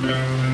Mm-hmm.